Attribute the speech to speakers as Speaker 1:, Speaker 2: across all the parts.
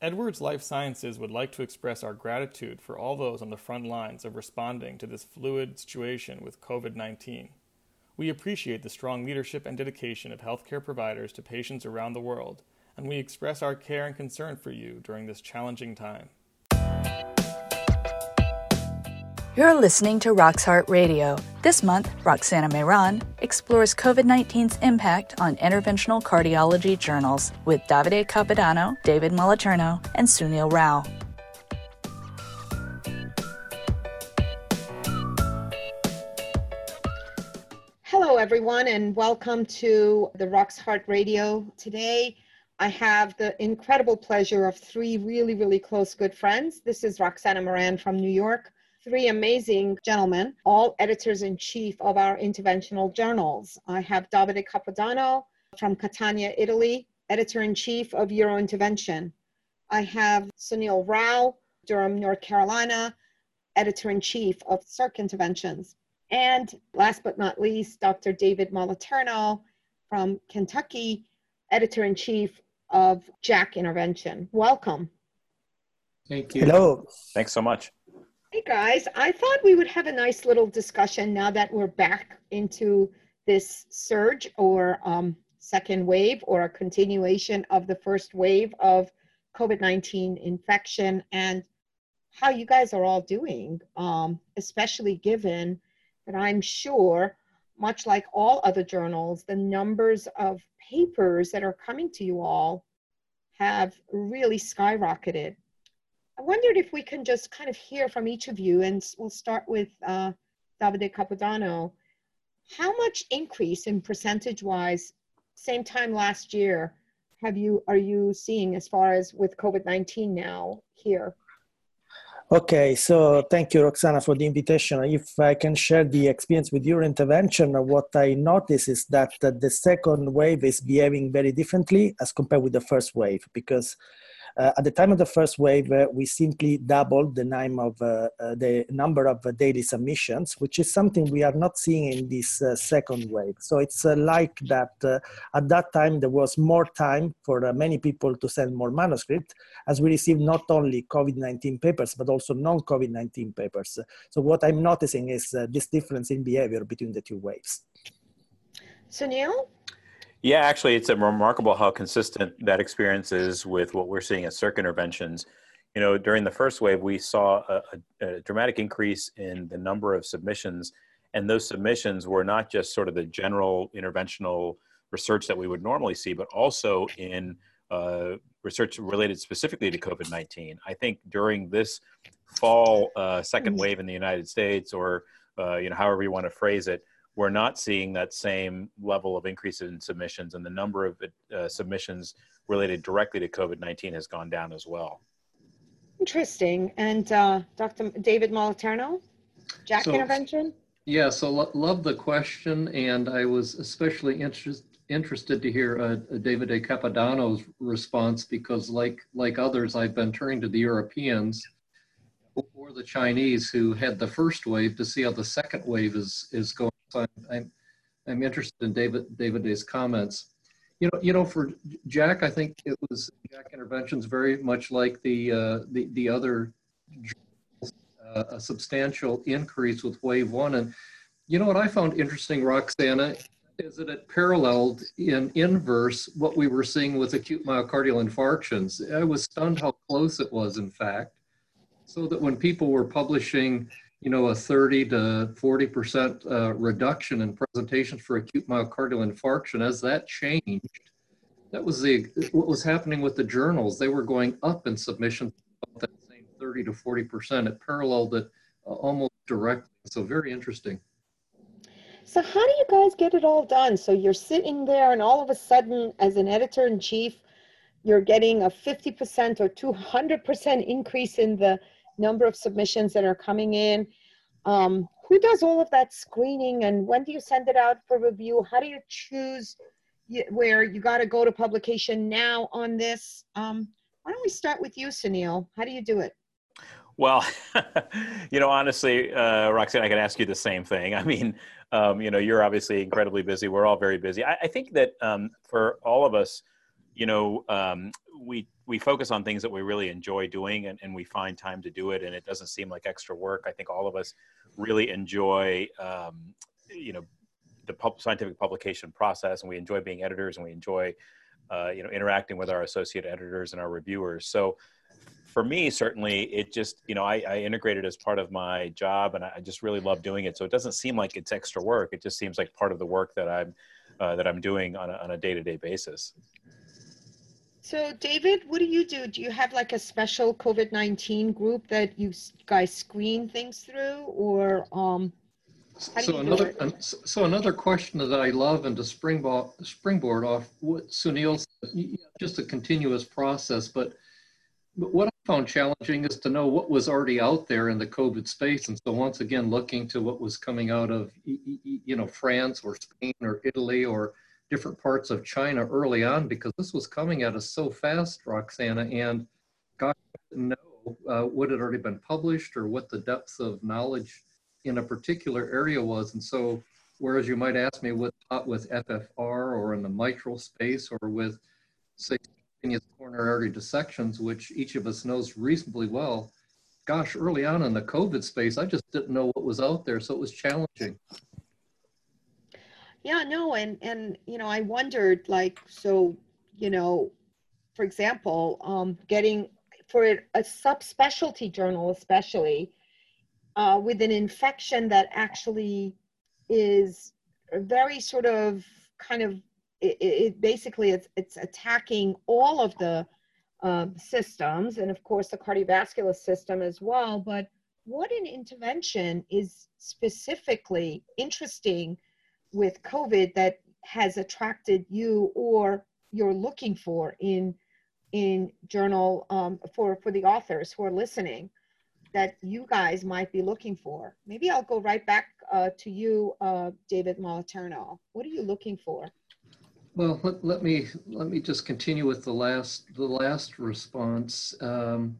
Speaker 1: Edwards Life Sciences would like to express our gratitude for all those on the front lines of responding to this fluid situation with COVID 19. We appreciate the strong leadership and dedication of healthcare providers to patients around the world, and we express our care and concern for you during this challenging time.
Speaker 2: You're listening to Rox Heart Radio. This month, Roxana Mehran explores COVID 19's impact on interventional cardiology journals with Davide Capodanno, David Moliterno, and Sunil Rao.
Speaker 3: Hello, everyone, and welcome to the Rox Heart Radio. Today, I have the incredible pleasure of three really, really close good friends. This is Roxana Mehran from New York three amazing gentlemen, all editors in chief of our interventional journals. I have Davide Capodanno from Catania, Italy, editor in chief of Eurointervention. I have Sunil Rao, Durham, North Carolina, editor in chief of Circ Interventions. And last but not least, Dr. David Moliterno from Kentucky, editor in chief of JACC Intervention. Welcome.
Speaker 4: Thank you.
Speaker 5: Hello.
Speaker 4: Thanks so much.
Speaker 3: Hey guys, I thought we would have a nice little discussion now that we're back into this surge or um, second wave or a continuation of the first wave of COVID 19 infection and how you guys are all doing, um, especially given that I'm sure, much like all other journals, the numbers of papers that are coming to you all have really skyrocketed. I wondered if we can just kind of hear from each of you, and we'll start with uh, Davide Capodanno. How much increase in percentage-wise, same time last year, have you are you seeing as far as with COVID-19 now here?
Speaker 5: Okay, so thank you, Roxana, for the invitation. If I can share the experience with Eurointervention, what I notice is that the second wave is behaving very differently as compared with the first wave because at the time of the first wave, uh, we simply doubled the, of, uh, uh, the number of uh, daily submissions, which is something we are not seeing in this uh, second wave. So it's like that at that time there was more time for many people to send more manuscript as we received not only COVID-19 papers, but also non-COVID-19 papers. So what I'm noticing is this difference in behavior between the two waves.
Speaker 3: Sunil?
Speaker 4: Yeah, actually, it's remarkable how consistent that experience is with what we're seeing at Circ interventions. You know, during the first wave, we saw a, a, dramatic increase in the number of submissions, and those submissions were not just sort of the general interventional research that we would normally see, but also in uh, research related specifically to COVID 19. I think during this fall uh, second mm. wave in the United States, or uh, you know, however you want to phrase it, we're not seeing that same level of increase in submissions, and the number of uh, submissions related directly to COVID 19 has gone down as well.
Speaker 3: Interesting. And uh, Dr. David Moliterno, JACC so, intervention?
Speaker 6: Yeah, so lo- love the question, and I was especially interested interested to hear uh, Davide Capodanno's response because, like like others, I've been turning to the Europeans or the Chinese who had the first wave to see how the second wave is is going so I'm, I'm, interested in David David's comments. You know, you know, for JACC, I think it was JACC interventions very much like the uh, the the other uh, a substantial increase with wave one. And you know what I found interesting, Roxana, is that it paralleled in inverse what we were seeing with acute myocardial infarctions. I was stunned how close it was, in fact, so that when people were publishing you know, a 30 to 40% uh, reduction in presentations for acute myocardial infarction. As that changed, that was the what was happening with the journals. They were going up in submissions that same 30 to 40%. It paralleled it uh, almost directly. So very interesting.
Speaker 3: So how do you guys get it all done? So you're sitting there and all of a sudden as an editor in chief, you're getting a 50% or 200% increase in the number of submissions that are coming in. Um, who does all of that screening and when do you send it out for review? How do you choose where you got to go to publication now on this? Um, why don't we start with you, Sunil? How do you do it?
Speaker 4: Well, you know, honestly, uh, Roxanne, I can ask you the same thing. I mean, um, you know, you're obviously incredibly busy. We're all very busy. I, I think that um, for all of us, you know, um, we we focus on things that we really enjoy doing, and, and we find time to do it, and it doesn't seem like extra work. I think all of us really enjoy, um, you know, the pub- scientific publication process, and we enjoy being editors, and we enjoy, uh, you know, interacting with our associate editors and our reviewers. So for me, certainly, it just you know I, I integrate it as part of my job, and I just really love doing it. So it doesn't seem like it's extra work. It just seems like part of the work that I'm uh, that I'm doing on a, on a day-to-day basis.
Speaker 3: So, David, what do you do? Do you have like a special COVID 19 group that you guys screen things through, or um,
Speaker 6: so another so another question that I love and to springboard springboard off what Sunil said, just a continuous process. But, but what I found challenging is to know what was already out there in the COVID space, and so once again looking to what was coming out of you know France or Spain or Italy or different parts of China early on because this was coming at us so fast, Roxana, and God didn't know uh, what had already been published or what the depth of knowledge in a particular area was. And so, whereas you might ask me what with FFR or in the mitral space or with, say, coronary artery dissections, which each of us knows reasonably well, gosh, early on in the COVID space, I just didn't know what was out there. So it was challenging.
Speaker 3: Yeah, no, and and you know, I wondered like, so, you know, for example, um, getting for a subspecialty journal, especially, uh, with an infection that actually is very sort of kind of it, it basically it's it's attacking all of the um, systems and of course the cardiovascular system as well but what an intervention is specifically interesting with covid that has attracted you or you're looking for in in journal um, for for the authors who are listening that you guys might be looking for. Maybe I'll go right back uh, to you, uh, David Moliterno. What are you looking for?
Speaker 6: Well, let, let, me let me just continue with the last the last response. Um,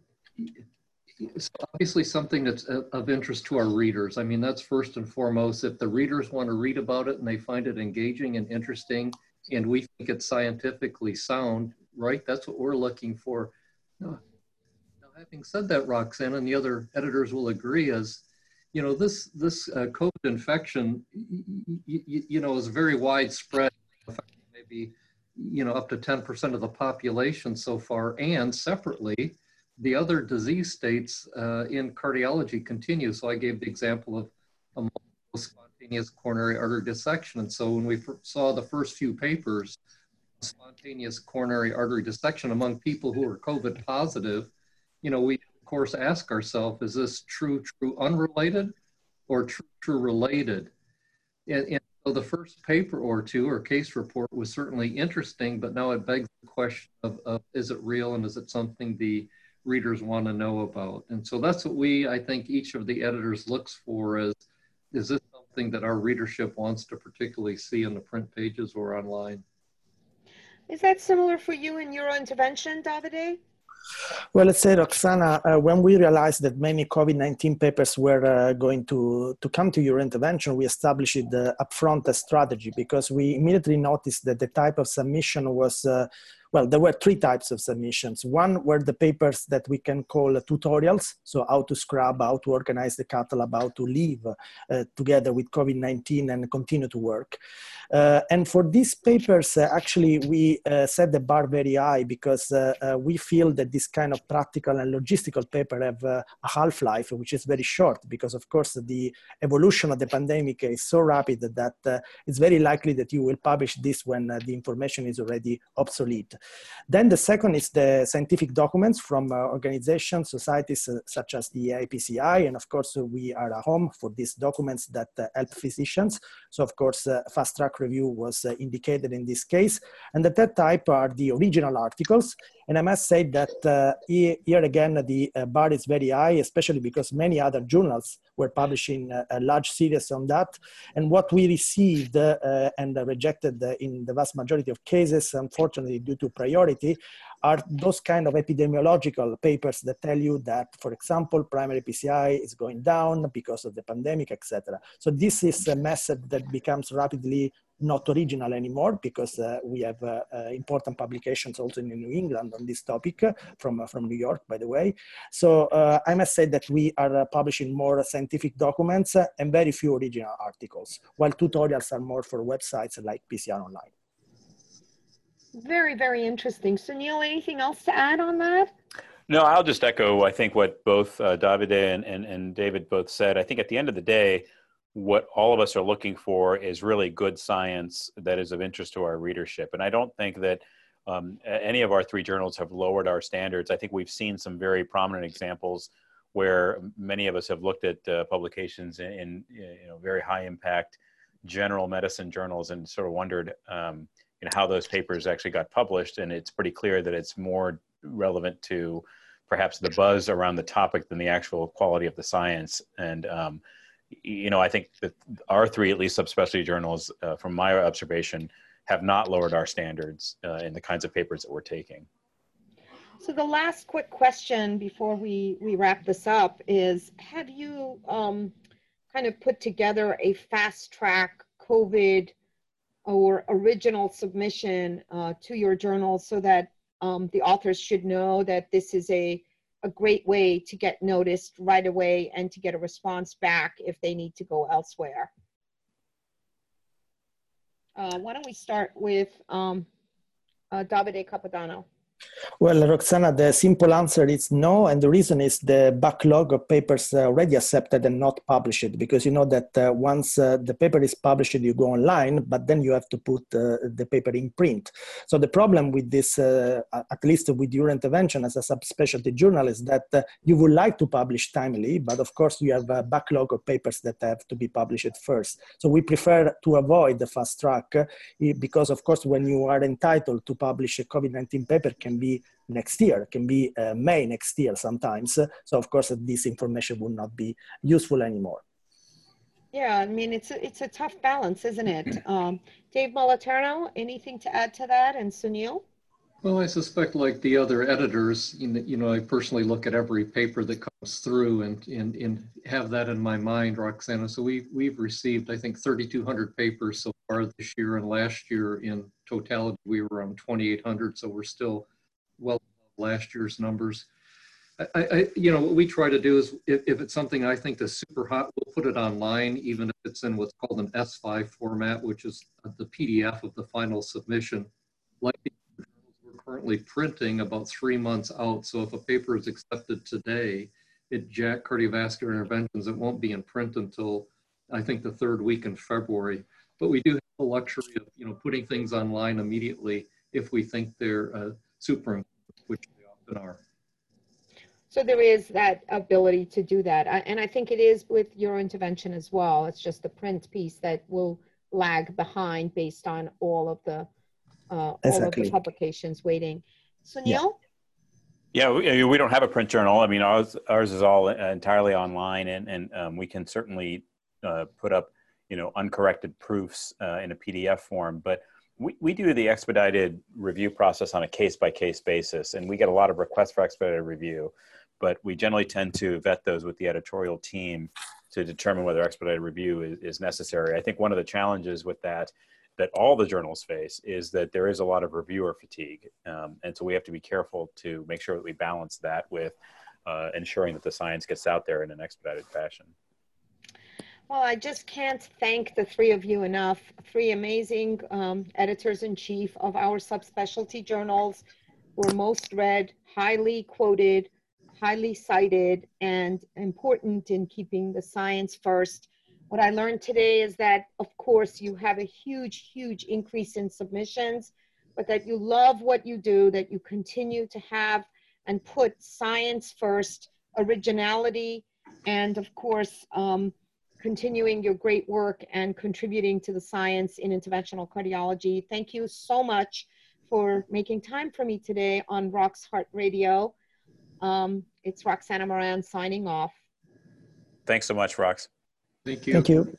Speaker 6: it's obviously something that's of interest to our readers. I mean, that's first and foremost. If the readers want to read about it and they find it engaging and interesting, and we think it's scientifically sound, right? That's what we're looking for Now having said that, Roxanne, and the other editors will agree, is you know this this uh, COVID infection, you know, is very widespread, maybe you know up to 10% of the population so far, and separately, the other disease states uh, in cardiology continue. So I gave the example of a spontaneous coronary artery dissection, and so when we saw the first few papers, spontaneous coronary artery dissection among people who are COVID positive you know, we of course ask ourselves, is this true, true unrelated or true, true related? And, and so the first paper or two or case report was certainly interesting, but now it begs the question of, of is it real and is it something the readers want to know about? And so that's what we, I think each of the editors looks for is, is this something that our readership wants to particularly see in the print pages or online?
Speaker 3: Is that similar for you in Eurointervention, Davide?
Speaker 5: Well, let's say, Roxana, uh, when we realized that many COVID 19 papers were uh, going to, to come to Eurointervention, we established the upfront strategy because we immediately noticed that the type of submission was uh, well, there were three types of submissions. One were the papers that we can call tutorials, so how to scrub, how to organize the cath lab, how to live uh, together with COVID-19 and continue to work. Uh, and for these papers, uh, actually, we uh, set the bar very high because uh, uh, we feel that this kind of practical and logistical paper have a half-life, which is very short because, of course, the evolution of the pandemic is so rapid that it's very likely that you will publish this when the information is already obsolete. Then the second is the scientific documents from uh, organizations, societies uh, such as the APCI, and of course uh, we are a home for these documents that help physicians. So of course, fast track review was indicated in this case. And the third type are the original articles. And I must say that uh, here, again, the uh, bar is very high, especially because many other journals were publishing a, large series on that. And what we received uh, and rejected in the vast majority of cases, unfortunately, due to priority, are those kind of epidemiological papers that tell you that, for example, primary PCI is going down because of the pandemic, etc. So this is a method that becomes rapidly not original anymore because uh, we have uh, uh, important publications also in New England on this topic from, from New York, by the way. So I must say that we are publishing more scientific documents and very few original articles, while tutorials are more for websites like PCR Online.
Speaker 3: Very, very interesting. Sunil, anything else to add on that?
Speaker 4: No, I'll just echo, I think, what both uh, Davide and, and, and David both said. I think at the end of the day, what all of us are looking for is really good science that is of interest to our readership. And I don't think that um, any of our three journals have lowered our standards. I think we've seen some very prominent examples where many of us have looked at uh, publications in, in, you know, very high impact general medicine journals and sort of wondered um, you know, how those papers actually got published. And it's pretty clear that it's more relevant to perhaps the buzz around the topic than the actual quality of the science. And um, you know, I think that our three, at least subspecialty journals, uh, from my observation, have not lowered our standards uh, in the kinds of papers that we're taking.
Speaker 3: So the last quick question before we, we wrap this up is, have you um, kind of put together a fast track COVID or original submission uh, to your journal so that um, the authors should know that this is a, a great way to get noticed right away and to get a response back if they need to go elsewhere. Uh, why don't we start with um, uh, Davide Capodanno?
Speaker 5: Well, Roxana, the simple answer is no, and the reason is the backlog of papers already accepted and not published. Because you know that uh, once uh, the paper is published, you go online, but then you have to put uh, the paper in print. So the problem with this, uh, at least with Eurointervention as a subspecialty journal, is that uh, you would like to publish timely, but of course you have a backlog of papers that have to be published first. So we prefer to avoid the fast track because, of course, when you are entitled to publish a COVID-19 paper can be next year, can be uh, May next year sometimes. So of course, this information would not be useful anymore.
Speaker 3: Yeah, I mean, it's a, it's a tough balance, isn't it? Um, Dave Moliterno, anything to add to that? And Sunil?
Speaker 6: Well, I suspect like the other editors, you know, I personally look at every paper that comes through and, and, and have that in my mind, Roxana. So we, we've received, I think, 3,200 papers so far this year and last year in totality, we were on 2,800. So we're still well last year's numbers. I, I, you know, what we try to do is if, if it's something I think is super hot, we'll put it online, even if it's in what's called an S5 format, which is the PDF of the final submission. Like we're currently printing about three months out. So if a paper is accepted today, it JACC cardiovascular interventions, it won't be in print until I think the third week in February. But we do have the luxury of, you know, putting things online immediately if we think they're uh, super, which they often are.
Speaker 3: So there is that ability to do that. And I think it is with Eurointervention as well. It's just the print piece that will lag behind based on all of the uh, exactly. all of the publications waiting. Sunil?
Speaker 4: Yeah, yeah we, we, don't have a print journal. I mean, ours, ours is all entirely online, and, and um, we can certainly uh, put up, you know, uncorrected proofs uh, in a PDF form. But we, we do the expedited review process on a case by case basis, and we get a lot of requests for expedited review, but we generally tend to vet those with the editorial team to determine whether expedited review is, is necessary. I think one of the challenges with that that all the journals face is that there is a lot of reviewer fatigue. Um, and so we have to be careful to make sure that we balance that with uh, ensuring that the science gets out there in an expedited fashion.
Speaker 3: Well, I just can't thank the three of you enough. Three amazing um, editors in chief of our subspecialty journals were most read, highly quoted, highly cited, and important in keeping the science first. What I learned today is that, of course, you have a huge, huge increase in submissions, but that you love what you do, that you continue to have and put science first, originality, and of course, um, continuing your great work and contributing to the science in interventional cardiology. Thank you so much for making time for me today on Rox Heart Radio. Um, it's Roxana Mehran signing off.
Speaker 4: Thanks so much, Rox.
Speaker 6: Thank you.
Speaker 5: Thank you.